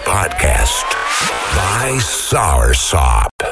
Podcast by Soursop.